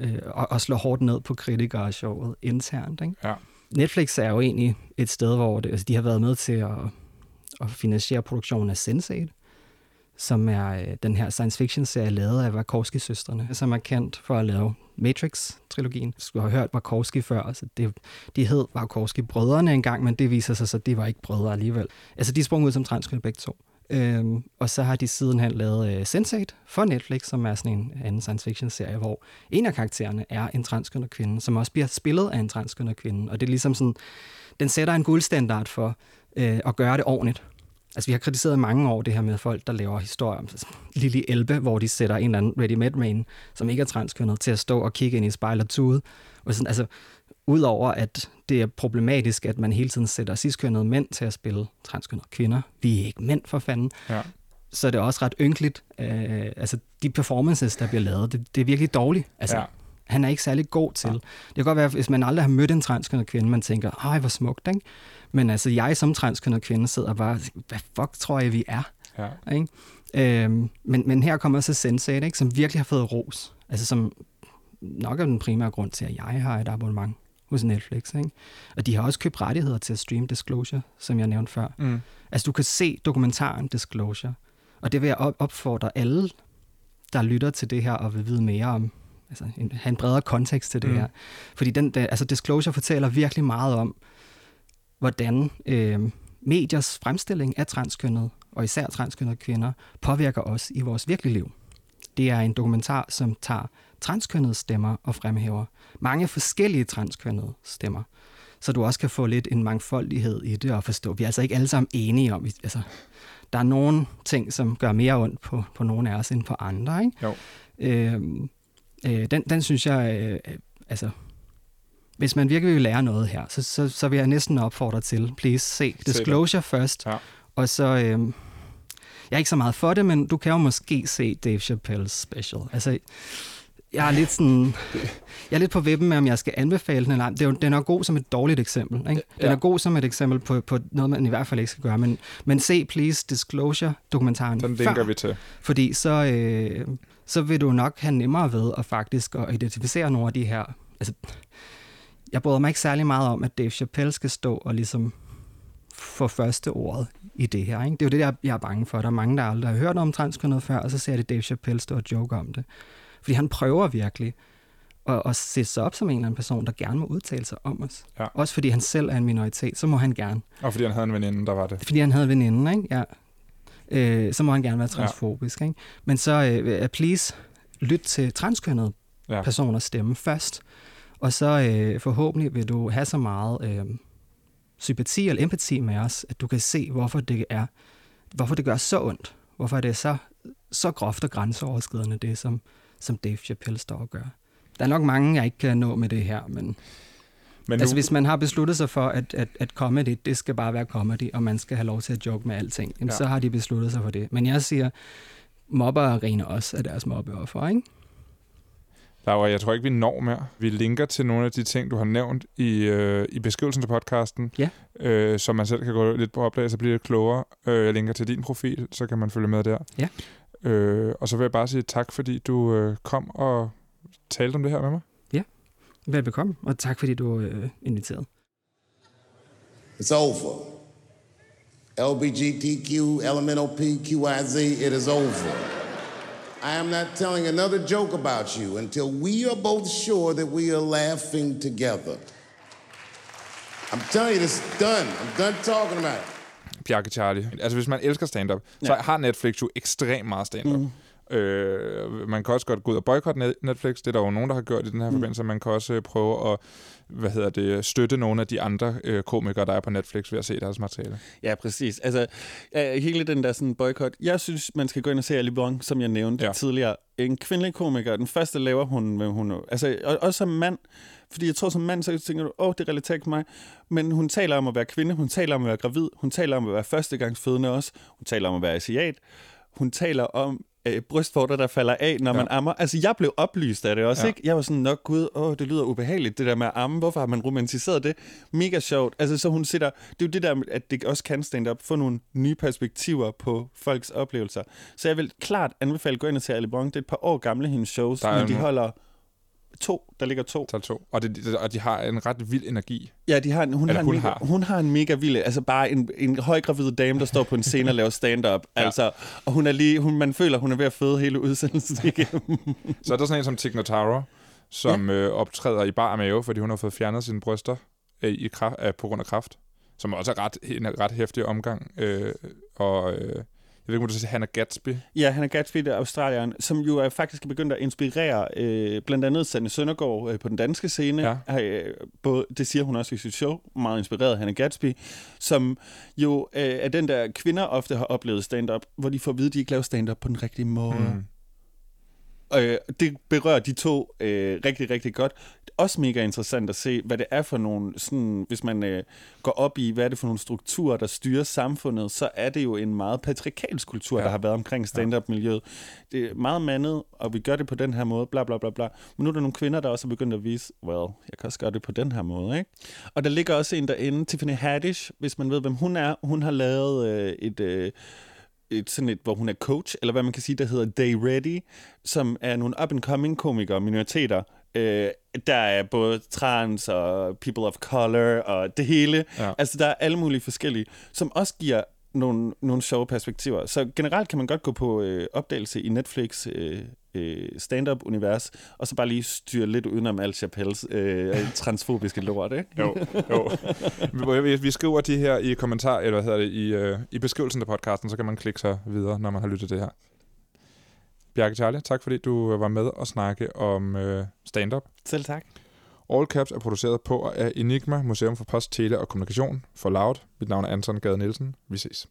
øh, og, og slår hårdt ned på kritikere af showet internt. Ikke? Ja. Netflix er jo egentlig et sted, hvor det, altså, de har været med til at, at finansiere produktionen af Sense8, som er øh, den her science fiction-serie lavet af Wachowski-søstrene, som er kendt for at lave Matrix-trilogien. Du har hørt Wachowski før, altså det, de hed Wachowski-brødrene engang, men det viser sig så, at de var ikke brødre alligevel. Altså de sprang ud som transkønnet begge to. Øhm, og så har de sidenhen lavet øh, Sense8 for Netflix, som er sådan en anden science fiction serie, hvor en af karaktererne er en transkønnet kvinde, som også bliver spillet af en transkønnet kvinde. Og det er ligesom sådan, den sætter en guldstandard for øh, at gøre det ordentligt. Altså, vi har kritiseret mange år det her med folk, der laver historier om Lille Elbe, hvor de sætter en eller anden ready-made man, som ikke er transkønnet, til at stå og kigge ind i spejlet og tude. Og sådan, altså, Udover at det er problematisk, at man hele tiden sætter ciskønnede mænd til at spille transkønnede kvinder. Vi er ikke mænd for fanden. Ja. Så er det også ret ynkeligt. Øh, altså, de performances, der bliver lavet, det, det er virkelig dårligt. Altså, ja. Han er ikke særlig god til. Ja. Det kan godt være, hvis man aldrig har mødt en transkønnet kvinde, man tænker, ej, hvor smukt, ikke? Men altså, jeg som transkønnet kvinde sidder bare, hvad fuck tror jeg, vi er? Ja. Ikke? Øhm, men, men her kommer så Sensei, ikke? som virkelig har fået ros. Altså, som nok er den primære grund til, at jeg har et abonnement hos Netflix. Ikke? Og de har også købt rettigheder til at streame Disclosure, som jeg nævnte før. Mm. Altså, du kan se dokumentaren Disclosure, og det vil jeg opfordre alle, der lytter til det her og vil vide mere om, altså en, have en bredere kontekst til det mm. her. Fordi den, der, altså Disclosure fortæller virkelig meget om, hvordan øh, mediers fremstilling af transkønnet, og især transkønnede kvinder, påvirker os i vores virkelige liv. Det er en dokumentar, som tager transkønnede stemmer og fremhæver mange forskellige transkønnede stemmer. Så du også kan få lidt en mangfoldighed i det og forstå. Vi er altså ikke alle sammen enige om, altså, der er nogle ting, som gør mere ondt på, på nogle af os end på andre. Ikke? Jo. Øh, øh, den, den synes jeg, øh, altså, hvis man virkelig vil lære noget her, så, så, så vil jeg næsten opfordre til, please, se Disclosure først, ja. og så, øh, jeg er ikke så meget for det, men du kan jo måske se Dave Chappelle's special. Altså, jeg er lidt sådan... Jeg er lidt på vippen med, om jeg skal anbefale den eller ej. Den er, den er god som et dårligt eksempel. Ikke? Den ja. er god som et eksempel på, på noget, man i hvert fald ikke skal gøre. Men, men se Please Disclosure-dokumentaren Den linker vi til. Fordi så, øh, så vil du nok have nemmere ved at faktisk at identificere nogle af de her... Altså, jeg bryder mig ikke særlig meget om, at Dave Chappelle skal stå og ligesom få første ordet i det her. Ikke? Det er jo det, jeg, jeg er bange for. Der er mange, der aldrig har hørt om transkønnet før, og så ser det Dave Chappelle stå og joke om det. Fordi han prøver virkelig at, at sætte sig op som en eller anden person, der gerne må udtale sig om os. Ja. Også fordi han selv er en minoritet, så må han gerne. Og fordi han havde en veninde, der var det. Fordi han havde en veninde, ikke? Ja. Øh, så må han gerne være transfobisk. Ja. Ikke? Men så uh, please, lyt til transkønnede ja. personers stemme først. Og så uh, forhåbentlig vil du have så meget uh, sympati eller empati med os, at du kan se, hvorfor det er, hvorfor det gør så ondt. Hvorfor det er så, så groft og grænseoverskridende, det som, som Dave Chappelle står og gør. Der er nok mange, jeg ikke kan nå med det her, men, men nu... altså, hvis man har besluttet sig for, at, at, at comedy, det skal bare være comedy, og man skal have lov til at joke med alting, jamen, ja. så har de besluttet sig for det. Men jeg siger, mobber griner også af deres mobbeoffer, ikke? Laura, jeg tror ikke, vi når mere. Vi linker til nogle af de ting, du har nævnt i, øh, i beskrivelsen til podcasten, ja. øh, så man selv kan gå lidt på opdag, så bliver det klogere. Øh, jeg linker til din profil, så kan man følge med der. Ja. Øh, og så vil jeg bare sige tak, fordi du øh, kom og talte om det her med mig. Ja, velbekomme, og tak fordi du øh, inviterede. It's over. LBGTQ, LMNOP, QIZ, it is over. I am not telling another joke about you until we are both sure that we are laughing together. I'm telling you, this is done. I'm done talking about it. Bjarke Charlie. Altså, hvis man elsker stand-up, ja. så har Netflix jo ekstremt meget stand-up. Mm. Øh, man kan også godt gå ud og boykotte Netflix. Det er der jo nogen, der har gjort i den her mm. forbindelse. Man kan også prøve at hvad hedder det, støtte nogle af de andre øh, komikere, der er på Netflix ved at se deres materiale. Ja, præcis. Altså, hele den der sådan boykot. Jeg synes, man skal gå ind og se Ali Blanc, som jeg nævnte ja. tidligere. En kvindelig komiker. Den første laver hun, hun altså, også som mand, fordi jeg tror, som mand, så tænker du, åh, oh, det relaterer ikke mig. Men hun taler om at være kvinde, hun taler om at være gravid, hun taler om at være førstegangsfødende også, hun taler om at være asiat, hun taler om øh, brystvorter, der falder af, når ja. man ammer. Altså, jeg blev oplyst af det også, Ja. ikke? Jeg var sådan, nok gud, åh, det lyder ubehageligt, det der med at amme. Hvorfor har man romantiseret det? Mega sjovt. Altså, så hun sætter, det er jo det der, at det også kan stand up, få nogle nye perspektiver på folks oplevelser. Så jeg vil klart anbefale at gå ind og se Ali Bong. Det er et par år gamle, hendes shows, men de holder to. Der ligger to. Tal to. Og, det, og de har en ret vild energi. Ja, de har en, hun, Eller har en hun mega, har. hun har en mega vild, altså bare en, en højgravid dame, der står på en scene og laver stand-up. Ja. Altså, og hun er lige, hun, man føler, hun er ved at føde hele udsendelsen igennem. Så er der sådan en som Tig Notaro, som ja. øh, optræder i bar mave, fordi hun har fået fjernet sine bryster øh, i kraft, øh, på grund af kraft. Som også er ret, en ret hæftig omgang. Øh, og øh, ved ikke, om du siger Hannah Gatsby. Ja, han er Gatsby, der Australieren, som jo er faktisk begyndt at inspirere øh, blandt andet Sanne Søndergaard øh, på den danske scene. Ja. Øh, både, det siger hun også i sit show, meget inspireret af Hannah Gatsby, som jo øh, er den der kvinder ofte har oplevet stand-up, hvor de får at vide, at de ikke laver stand-up på den rigtige måde. Mm. Øh, det berører de to øh, rigtig, rigtig godt. Også mega interessant at se, hvad det er for nogle, sådan, hvis man øh, går op i, hvad er det for nogle strukturer, der styrer samfundet, så er det jo en meget patriarkalsk kultur, Ja. der har været omkring stand-up-miljøet. Det er meget mandet, og vi gør det på den her måde, bla bla bla bla. Men nu er der nogle kvinder, der også er begyndt at vise, well, jeg kan også gøre det på den her måde, ikke? Og der ligger også en derinde, Tiffany Haddish, hvis man ved, hvem hun er. Hun har lavet øh, et... Øh, et, sådan et, hvor hun er coach, eller hvad man kan sige, der hedder Day Ready, som er nogle up-and-coming komikere, minoriteter, øh, der er både trans og people of color og det hele. Ja. Altså, der er alle mulige forskellige, som også giver nogle, nogle sjove perspektiver. Så generelt kan man godt gå på øh, opdagelse i Netflix øh, øh, stand-up-univers, og så bare lige styre lidt udenom al Chappelles øh, transfobiske lort, ikke? Jo, jo. Vi- vi, skriver de her i kommentar, eller hvad hedder det, i, øh, i beskrivelsen af podcasten, så kan man klikke sig videre, når man har lyttet det her. Bjarke Charlie, tak fordi du øh, var med og snakke om øh, stand-up. Selv tak. All Caps er produceret på af Enigma, Museum for Post, Tele og Kommunikation for Loud. Mit navn er Anton Gade Nielsen. Vi ses.